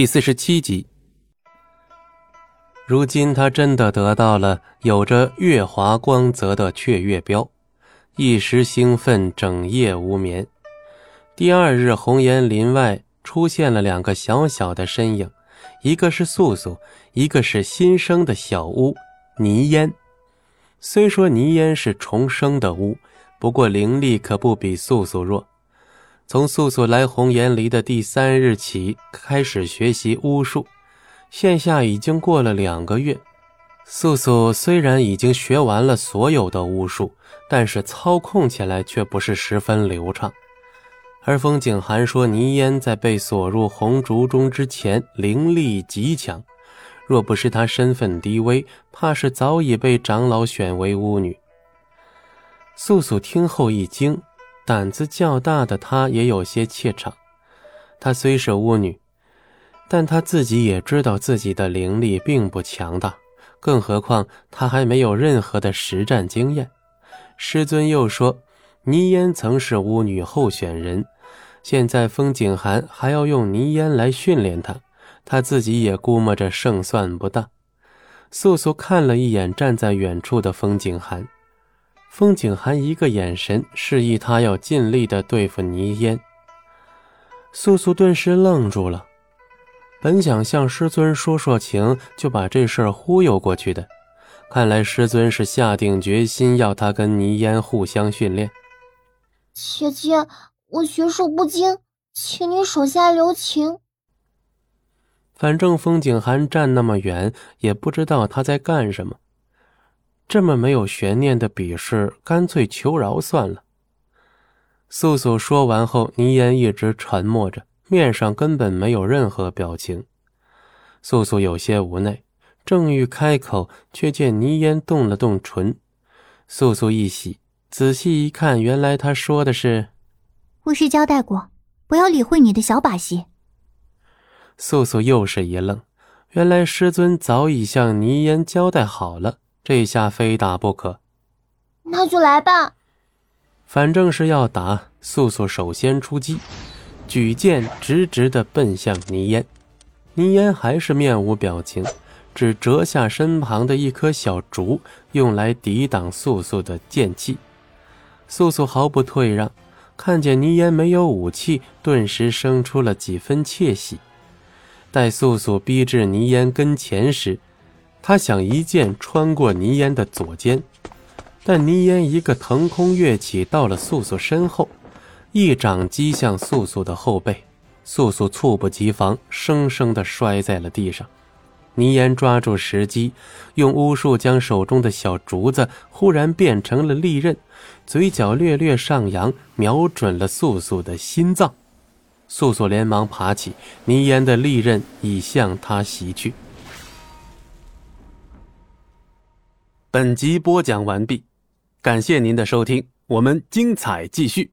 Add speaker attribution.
Speaker 1: 第四十七集。如今他真的得到了有着月华光泽的雀月标，一时兴奋，整夜无眠。第二日，红岩林外出现了两个小小的身影，一个是素素，一个是新生的小巫泥烟。虽说泥烟是重生的巫，不过灵力可不比素素弱。从素素来红岩离的第三日起，开始学习巫术。现下已经过了两个月，素素虽然已经学完了所有的巫术，但是操控起来却不是十分流畅。而风景寒说，泥烟在被锁入红烛中之前，灵力极强，若不是她身份低微，怕是早已被长老选为巫女。素素听后一惊，胆子较大的她也有些怯场。她虽是巫女。但他自己也知道自己的灵力并不强大，更何况他还没有任何的实战经验。师尊又说，倪烟曾是巫女候选人，现在风景寒还要用倪烟来训练他，他自己也估摸着胜算不大。素素看了一眼站在远处的风景寒，风景寒一个眼神示意他要尽力的对付倪烟。素素顿时愣住了。本想向师尊说说情，就把这事儿忽悠过去的，看来师尊是下定决心要他跟倪烟互相训练。
Speaker 2: 姐姐，我学术不精，请你手下留情。
Speaker 1: 反正风景寒站那么远，也不知道他在干什么。这么没有悬念的比试，干脆求饶算了。素素说完后，倪烟一直沉默着。面上根本没有任何表情，素素有些无奈，正欲开口，却见倪烟动了动唇。素素一喜，仔细一看，原来他说的是：“
Speaker 3: 巫师交代过，不要理会你的小把戏。”
Speaker 1: 素素又是一愣，原来师尊早已向倪烟交代好了，这下非打不可。
Speaker 2: 那就来吧，
Speaker 1: 反正是要打，素素首先出击。举剑直直的奔向泥烟，泥烟还是面无表情，只折下身旁的一棵小竹，用来抵挡素素的剑气。素素毫不退让，看见泥烟没有武器，顿时生出了几分窃喜。待素素逼至泥烟跟前时，他想一剑穿过倪烟的左肩，但倪烟一个腾空跃起，到了素素身后。一掌击向素素的后背，素素猝不及防，生生的摔在了地上。倪烟抓住时机，用巫术将手中的小竹子忽然变成了利刃，嘴角略略上扬，瞄准了素素的心脏。素素连忙爬起，倪烟的利刃已向他袭去。本集播讲完毕，感谢您的收听，我们精彩继续。